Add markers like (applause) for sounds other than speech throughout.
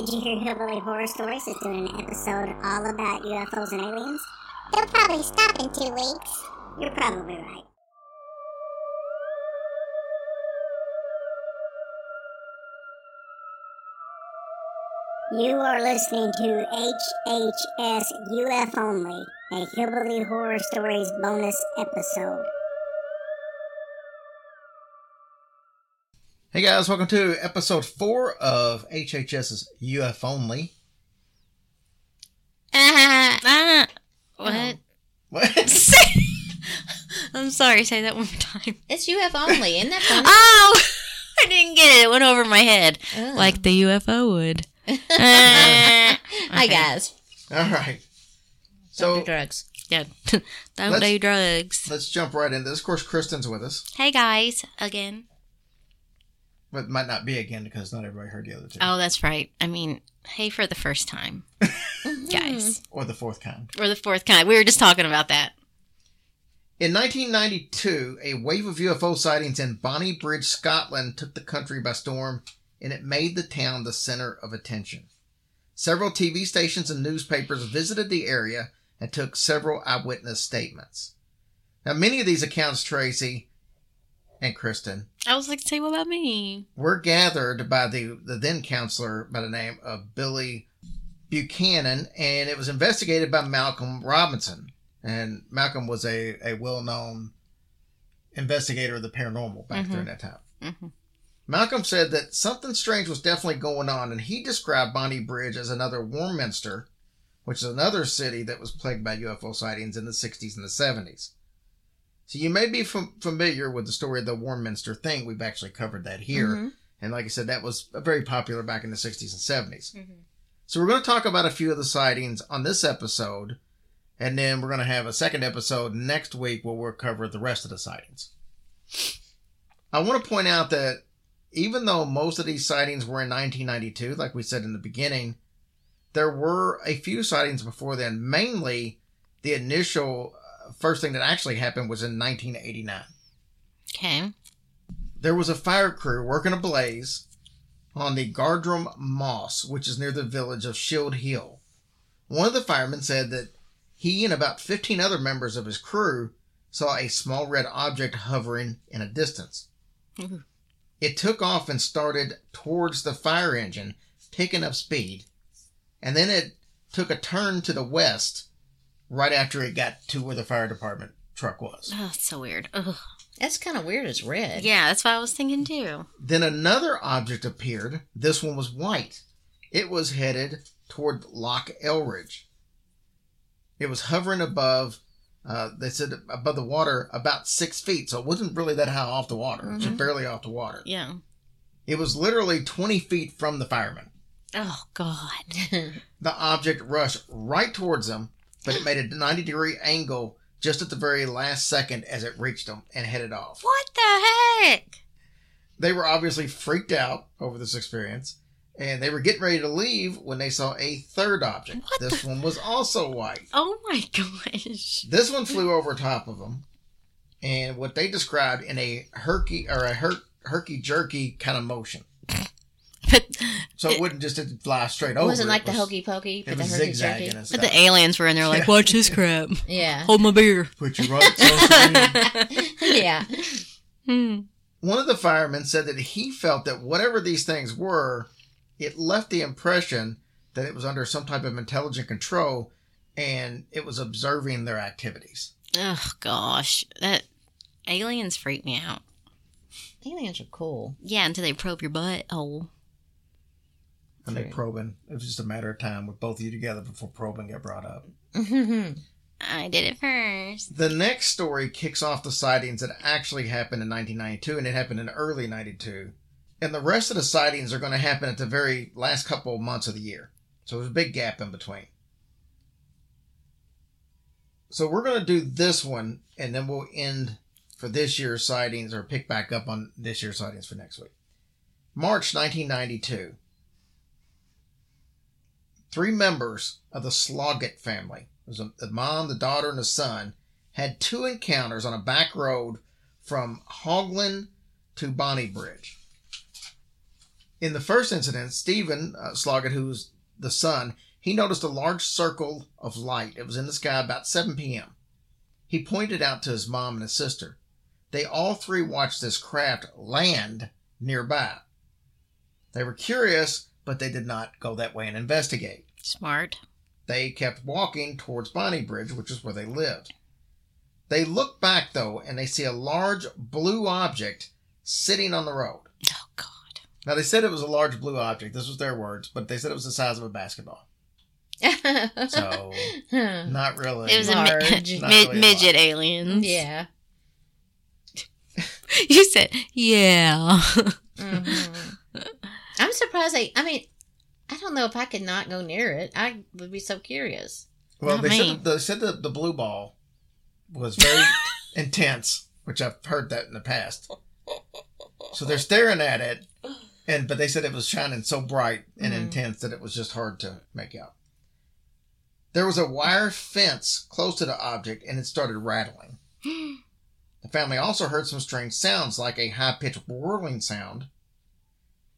Did you hear Hillbilly Horror Stories is doing an episode all about UFOs and aliens? They'll probably stop in two weeks. You're probably right. You are listening to HHS UF Only, a Hillbilly Horror Stories bonus episode. Hey guys, welcome to episode four of HHS's UF Only. (laughs) What? What? (laughs) (laughs) I'm sorry. Say that one more time. It's UF only, isn't that funny? Oh, I didn't get it. It went over my head Oh. like the UFO would. Ah. Hi guys. All right. Don't So do drugs. Yeah. Don't Let's- do drugs. let's jump right into this. Of course, Kristen's with us, Hey guys, again. But might not be again because not everybody heard the other two. Oh, that's right. I mean, hey for the first time, (laughs) guys, Or the fourth kind. or the fourth kind. We were just talking about that. In 1992, a wave of UFO sightings in Bonnybridge, Scotland took the country by storm, and it made the town the center of attention. Several TV stations and newspapers visited the area and took several eyewitness statements. Now, many of these accounts, Tracy and Kristen, I was like, say what about me? were gathered by the, the then counselor by the name of Billy Buchanan, and it was investigated by Malcolm Robinson. And Malcolm was a, a well known investigator of the paranormal back Mhm. during that time. hmm Malcolm said that something strange was definitely going on, and he described Bonnybridge as another Warminster, which is another city that was plagued by UFO sightings in the 60s and the 70s. So you may be fam- familiar with the story of the Warminster thing. We've actually covered that here. Mhm. And like I said, that was very popular back in the 60s and 70s. Mhm. So we're going to talk about a few of the sightings on this episode. And then we're going to have a second episode next week where we'll cover the rest of the sightings. I want to point out that even though most of these sightings were in 1992, like we said in the beginning, there were a few sightings before then. Mainly, the initial first thing that actually happened was in 1989 Okay. there was a fire crew working a blaze on the Gardrum Moss, which is near the village of Shieldhill. One of the firemen said that he and about 15 other members of his crew saw a small red object hovering in a distance. It took off and started towards the fire engine, picking up speed, and then it took a turn to the west right after it got to where the fire department truck was. Oh, it's so weird. Ugh. That's kind of weird. It's red. Yeah, that's what I was thinking too. Then another object appeared. This one was white. It was headed toward Loch Elridge. It was hovering above, uh, they said above the water about six feet, so it wasn't really that high off the water, just Mhm. barely off the water. Yeah. It was literally 20 feet from the fireman. Oh God. (laughs) The object rushed right towards them, but it made a 90 degree angle just at the very last second as it reached them and headed off. What the heck? They were obviously freaked out over this experience, and they were getting ready to leave when they saw a third object. What this one was also white. Oh my gosh. This one flew over top of them, and what they described in a herky or a her- herky jerky kind of motion. But So it, It- wouldn't just fly straight over. It wasn't like it the hokey pokey, It but the was herky zigzagging jerky. but the aliens were in there like, watch this crap. Yeah. Hold my beer. Put you right. (laughs) yeah. Hmm. One of the firemen said that he felt that whatever these things were, it left the impression that it was under some type of intelligent control and it was observing their activities. Oh gosh, that aliens freak me out. Aliens are cool. Yeah, until they probe your butt And they True. probing. It was just a matter of time with both of you together before probing got brought up. (laughs) I did it first. The next story kicks off the sightings that actually happened in 1992, and it happened in early 92. And the rest of the sightings are going to happen at the very last couple of months of the year. So there's a big gap in between. So we're going to do this one, and then we'll end for this year's sightings or pick back up on this year's sightings for next week. March 1992. Three members of the Sloggett family, was the mom, the daughter, and the son, had two encounters on a back road from Hoglin to Bonnybridge. In the first incident, Stephen uh, Sloggett, who's the son, he noticed a large circle of light. It was in the sky about 7 p.m. He pointed out to his mom and his sister. They all three watched this craft land nearby. They were curious, but they did not go that way and investigate. Smart. They kept walking towards Bonnybridge, which is where they lived. They look back, though, and they see a large blue object sitting on the road. Oh God. Now, they said it was a large blue object. This was their words, but they said it was the size of a basketball. (laughs) So, not really. It was a Large. (laughs) mi- mid- really midget lot. aliens. yeah. (laughs) You said yeah. Mhm. I'm surprised. I mean, I don't know if I could not go near it. I would be so curious. Well, Not they me. said, they said that the blue ball was very (laughs) intense, which I've heard that in the past. So they're staring at it, and but they said it was shining so bright and Mhm. intense that it was just hard to make out. There was a wire fence close to the object, and it started rattling. (gasps) The family also heard some strange sounds, like a high pitched whirling sound.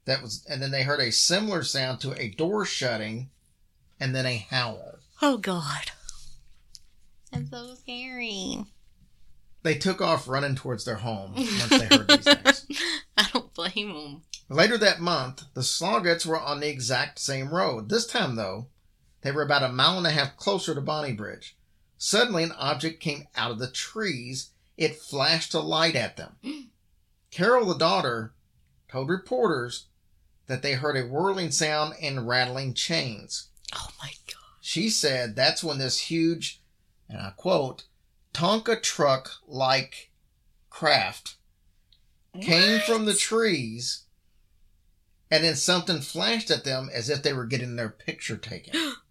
That was, and then they heard a similar sound to a door shutting, and then a howl. oh God. That's so scary. They took off running towards their home (laughs) once they heard these things. (laughs) I don't blame them. Later that month, the Sloggetts were on the exact same road. This time, though, they were about a mile and a half closer to Bonnybridge. Suddenly, an object came out of the trees. It flashed a light at them. (gasps) Carol, the daughter, told reporters that they heard a whirling sound and rattling chains. Oh my God. She said that's when this huge, and I quote, Tonka truck like craft came from the trees and then something flashed at them as if they were getting their picture taken. (gasps)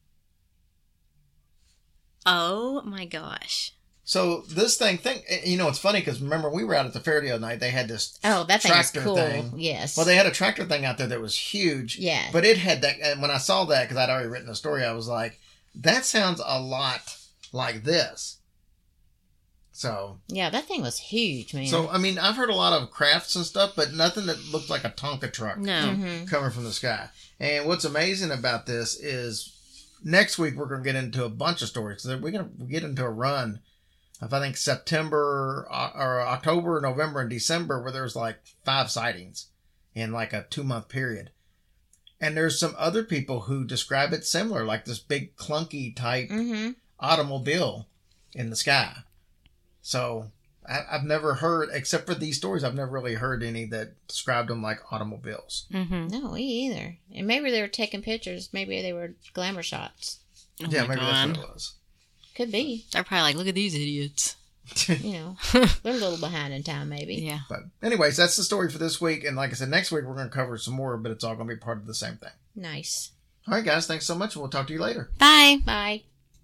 Oh my gosh. So this thing, thing, you know, it's funny because remember we were out at the fair the other night. They had this. Oh, that thing Tractor cool. thing. Yes. Well, they had a tractor thing out there that was huge. Yeah. But it had that, and when I saw that, because I'd already written the story, I was like, that sounds a lot like this. So, yeah, that thing was huge, man. so I mean, I've heard a lot of crafts and stuff, but nothing that looked like a Tonka truck. No. Mhm. coming from the sky. And what's amazing about this is next week we're going to get into a bunch of stories. We're going to get into a run of I think September uh, or October, November, and December where there's like five sightings in like a two month period. And there's some other people who describe it similar, like this big clunky type Mm-hmm. automobile in the sky. So I, I've never heard, except for these stories, I've never really heard any that described them like automobiles. Mm-hmm. No, me either. And maybe they were taking pictures. Maybe they were glamour shots. Oh yeah, maybe God. that's what it was. Could be. They're probably like, look at these idiots. You know, (laughs) they're a little behind in time, maybe. Yeah. But anyways, that's the story for this week. And like I said, next week we're going to cover some more, but it's all going to be part of the same thing. Nice. All right, guys. Thanks so much. We'll talk to you later. Bye. Bye.